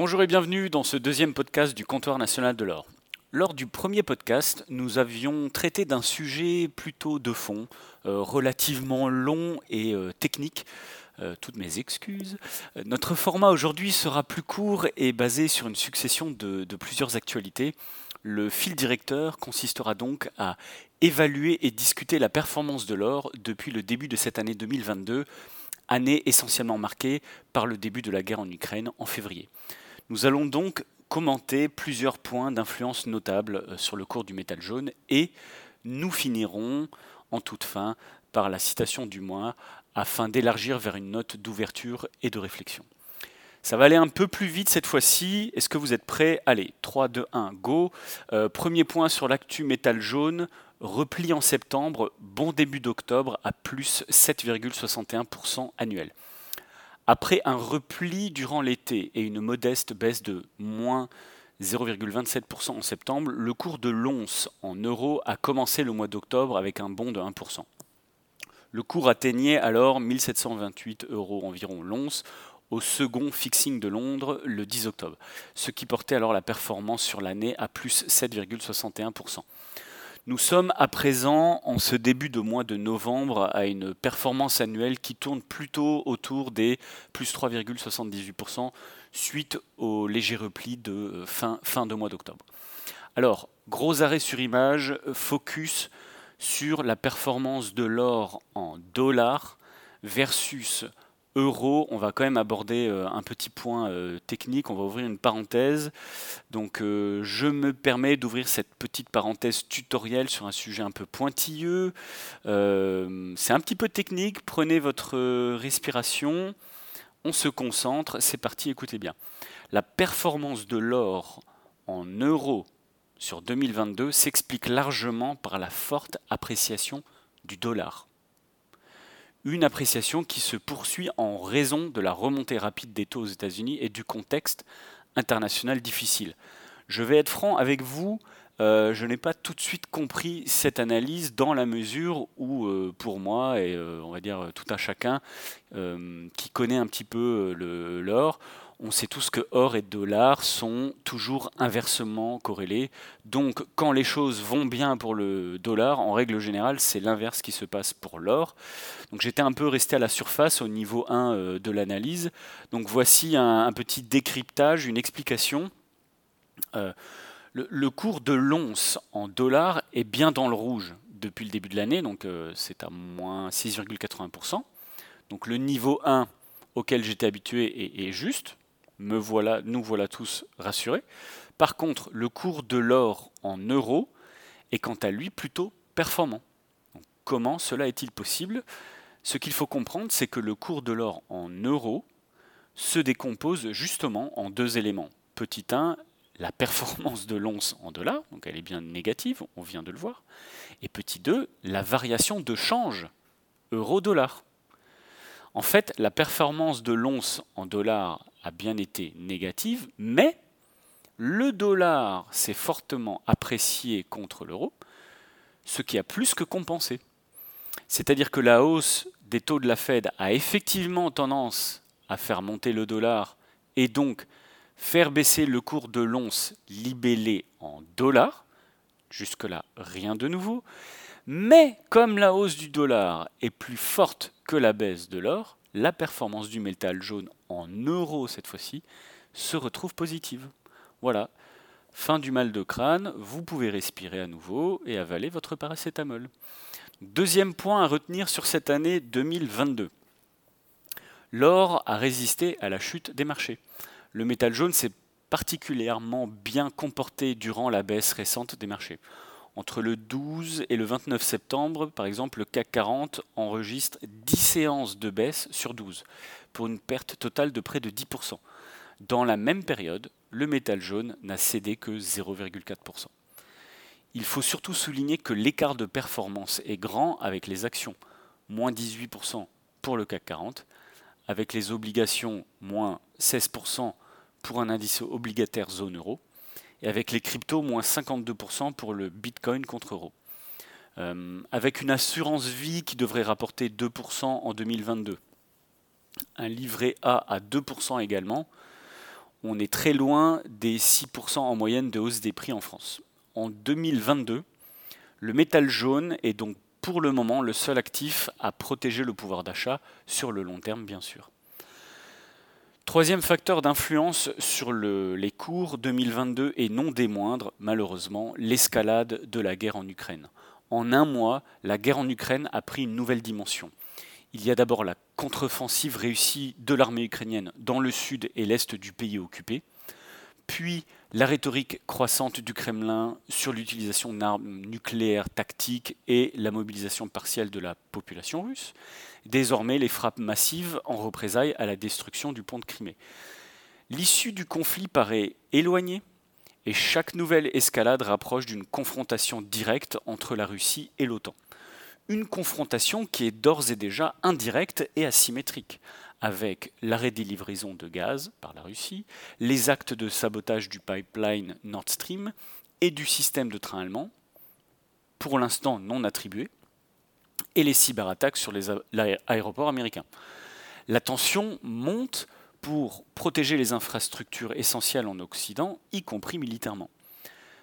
Bonjour et bienvenue dans ce deuxième podcast du Comptoir national de l'or. Lors du premier podcast, nous avions traité d'un sujet plutôt de fond, euh, relativement long et euh, technique. Euh, toutes mes excuses. notre format aujourd'hui sera plus court et basé sur une succession de, de plusieurs actualités. Le fil directeur consistera donc à évaluer et discuter la performance de l'or depuis le début de cette année 2022, année essentiellement marquée par le début de la guerre en Ukraine en février. Nous allons donc commenter plusieurs points d'influence notables euh, sur le cours du métal jaune et nous finirons en toute fin par la citation du mois afin d'élargir vers une note d'ouverture et de réflexion. Ça va aller un peu plus vite cette fois-ci. Est-ce que vous êtes prêts? Allez, 3, 2, 1, go. Euh, premier point sur l'actu métal jaune. Repli en septembre, bon début d'octobre à plus 7,61% annuel. Après un repli durant l'été et une modeste baisse de moins 0,27% en septembre, le cours de l'once en euros a commencé le mois d'octobre avec un bond de 1%. Le cours atteignait alors 1728 euros environ l'once au second fixing de Londres le 10 octobre, ce qui portait alors la performance sur l'année à plus 7,61%. Nous sommes à présent, en ce début de mois de novembre, à une performance annuelle qui tourne plutôt autour des plus 3,78% suite au léger repli de euh, fin, fin de mois d'octobre. Alors, gros arrêt sur image, focus sur la performance de l'or en dollars versus on va quand même aborder euh, un petit point euh, technique, on va ouvrir une parenthèse. Donc euh, je me permets d'ouvrir cette petite parenthèse tutoriel sur un sujet un peu pointilleux. c'est un petit peu technique, prenez votre respiration, on se concentre, c'est parti, écoutez bien. La performance de l'or en euros sur 2022 s'explique largement par la forte appréciation du dollar une appréciation qui se poursuit en raison de la remontée rapide des taux aux États-Unis et du contexte international difficile. Je vais être franc avec vous, euh, je n'ai pas tout de suite compris cette analyse dans la mesure où, euh, pour moi, et euh, on va dire tout un chacun qui connaît un petit peu l'or, on sait tous que or et dollar sont toujours inversement corrélés. Donc quand les choses vont bien pour le dollar, en règle générale, c'est l'inverse qui se passe pour l'or. Donc j'étais un peu resté à la surface au niveau 1 euh, de l'analyse. Donc voici un, petit décryptage, une explication. Euh, le, cours de l'once en dollars est bien dans le rouge depuis le début de l'année, donc euh, c'est à moins 6,80%. Donc le niveau 1 auquel j'étais habitué est juste, me voilà, nous voilà tous rassurés. Par contre, le cours de l'or en euros est quant à lui plutôt performant. comment cela est-il possible? Ce qu'il faut comprendre, c'est que le cours de l'or en euros se décompose justement en deux éléments. Petit 1, la performance de l'once en dollars, donc elle est bien négative, on vient de le voir. Et petit 2, la variation de change euro-dollar. En fait, la performance de l'once en dollars a bien été négative, mais le dollar s'est fortement apprécié contre l'euro, ce qui a plus que compensé. C'est-à-dire que la hausse des taux de la Fed a effectivement tendance à faire monter le dollar et donc faire baisser le cours de l'once libellé en dollars. Jusque-là, rien de nouveau. Mais comme la hausse du dollar est plus forte que la baisse de l'or, la performance du métal jaune en euros cette fois-ci se retrouve positive. Voilà, fin du mal de crâne, vous pouvez respirer à nouveau et avaler votre paracétamol. Deuxième point à retenir sur cette année 2022. L'or a résisté à la chute des marchés. Le métal jaune s'est particulièrement bien comporté durant la baisse récente des marchés. Entre le 12 et le 29 septembre, par exemple, le CAC 40 enregistre 10 séances de baisse sur 12, pour une perte totale de près de 10%. Dans la même période, le métal jaune n'a cédé que 0,4%. Il faut surtout souligner que l'écart de performance est grand avec les actions, moins 18% pour le CAC 40, avec les obligations, moins 16% pour un indice obligataire zone euro, et avec les cryptos, moins 52% pour le Bitcoin contre euro. Euh, avec une assurance vie qui devrait rapporter 2% en 2022. Un livret A à 2% également. on est très loin des 6% en moyenne de hausse des prix en France. En 2022, le métal jaune est donc pour le moment le seul actif à protéger le pouvoir d'achat sur le long terme, bien sûr. Troisième facteur d'influence sur les cours 2022 et non des moindres, malheureusement, l'escalade de la guerre en Ukraine. En un mois, la guerre en Ukraine a pris une nouvelle dimension. Il y a d'abord la contre-offensive réussie de l'armée ukrainienne dans le sud et l'est du pays occupé, puis la rhétorique croissante du Kremlin sur l'utilisation d'armes nucléaires tactiques et la mobilisation partielle de la population russe, désormais les frappes massives en représailles à la destruction du pont de Crimée. L'issue du conflit paraît éloignée et chaque nouvelle escalade rapproche d'une confrontation directe entre la Russie et l'OTAN. Une confrontation qui est d'ores et déjà indirecte et asymétrique, avec l'arrêt des livraisons de gaz par la Russie, les actes de sabotage du pipeline Nord Stream et du système de train allemand, pour l'instant non attribués, et les cyberattaques sur les aéroports américains. La tension monte pour protéger les infrastructures essentielles en Occident, y compris militairement.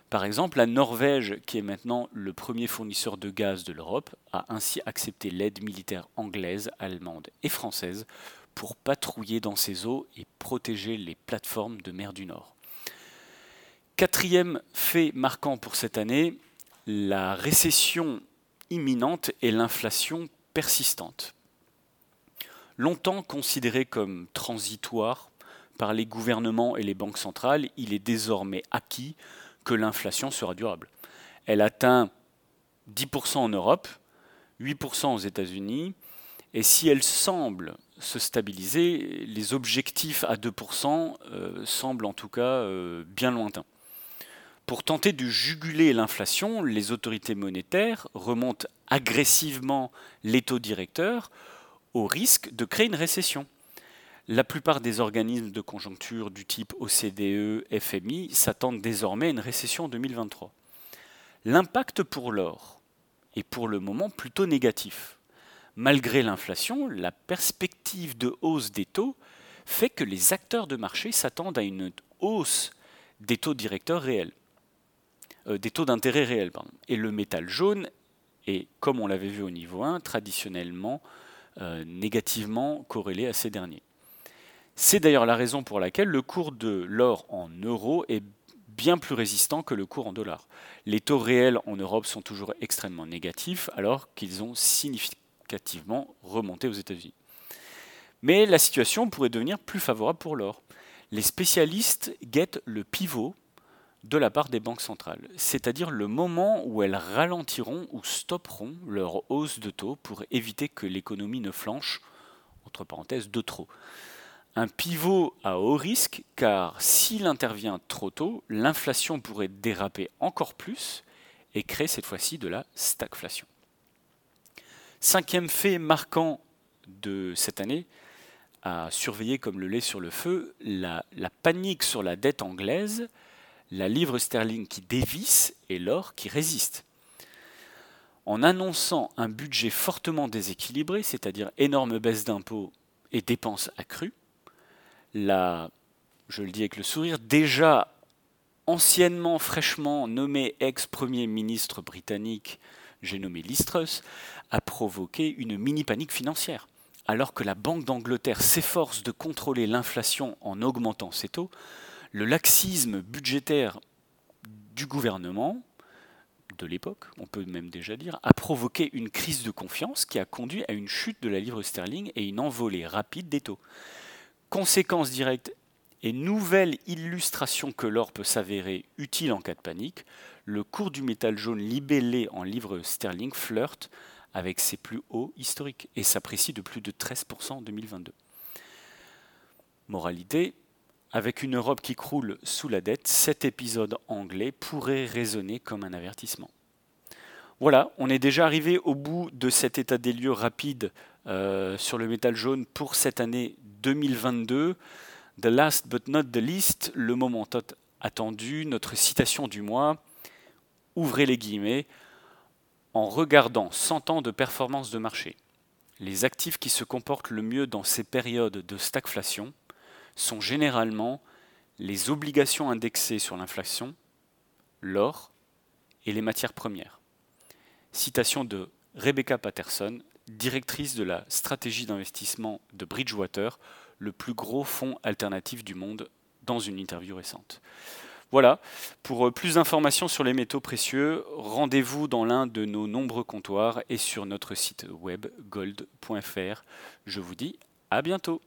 Par exemple, la Norvège, qui est maintenant le premier fournisseur de gaz de l'Europe, a ainsi accepté l'aide militaire anglaise, allemande et française pour patrouiller dans ses eaux et protéger les plateformes de mer du Nord. Quatrième fait marquant pour cette année, la récession imminente et l'inflation persistante. Longtemps considéré comme transitoire par les gouvernements et les banques centrales, il est désormais acquis que l'inflation sera durable. Elle atteint 10% en Europe, 8% aux États-Unis, et si elle semble se stabiliser, les objectifs à 2% euh, semblent en tout cas euh, bien lointains. Pour tenter de juguler l'inflation, les autorités monétaires remontent agressivement les taux directeurs au risque de créer une récession. La plupart des organismes de conjoncture du type OCDE, FMI s'attendent désormais à une récession en 2023. L'impact pour l'or est pour le moment plutôt négatif. Malgré l'inflation, la perspective de hausse des taux fait que les acteurs de marché s'attendent à une hausse des taux directeurs réels, euh, des taux d'intérêt réels. Et le métal jaune est, comme on l'avait vu au niveau 1, traditionnellement euh, négativement corrélé à ces derniers. C'est d'ailleurs la raison pour laquelle le cours de l'or en euros est bien plus résistant que le cours en dollars. Les taux réels en Europe sont toujours extrêmement négatifs alors qu'ils ont significativement remonté aux États-Unis. Mais la situation pourrait devenir plus favorable pour l'or. Les spécialistes guettent le pivot de la part des banques centrales, c'est-à-dire le moment où elles ralentiront ou stopperont leur hausse de taux pour éviter que l'économie ne flanche, entre parenthèses, de trop. Un pivot à haut risque car s'il intervient trop tôt, l'inflation pourrait déraper encore plus et créer cette fois-ci de la stagflation. Cinquième fait marquant de cette année, à surveiller comme le lait sur le feu, la, panique sur la dette anglaise, la livre sterling qui dévisse et l'or qui résiste. En annonçant un budget fortement déséquilibré, c'est-à-dire énorme baisse d'impôts et dépenses accrues, la, je le dis avec le sourire, déjà anciennement fraîchement nommé ex-premier ministre britannique, j'ai nommé Listrus, a provoqué une mini-panique financière. Alors que la Banque d'Angleterre s'efforce de contrôler l'inflation en augmentant ses taux, le laxisme budgétaire du gouvernement, de l'époque, on peut même déjà dire, a provoqué une crise de confiance qui a conduit à une chute de la livre sterling et une envolée rapide des taux. Conséquence directe et nouvelle illustration que l'or peut s'avérer utile en cas de panique, le cours du métal jaune libellé en livre sterling flirte avec ses plus hauts historiques et s'apprécie de plus de 13% en 2022. Moralité, avec une Europe qui croule sous la dette, cet épisode anglais pourrait résonner comme un avertissement. Voilà, on est déjà arrivé au bout de cet état des lieux rapide euh, sur le métal jaune pour cette année 2022. The last but not the least, le moment attendu, notre citation du mois. Ouvrez les guillemets. En regardant 100 ans de performance de marché, les actifs qui se comportent le mieux dans ces périodes de stagflation sont généralement les obligations indexées sur l'inflation, l'or et les matières premières. Citation de Rebecca Patterson, directrice de la stratégie d'investissement de Bridgewater, le plus gros fonds alternatif du monde, dans une interview récente. Voilà, pour euh, plus d'informations sur les métaux précieux, rendez-vous dans l'un de nos nombreux comptoirs et sur notre site web gold.fr. Je vous dis à bientôt.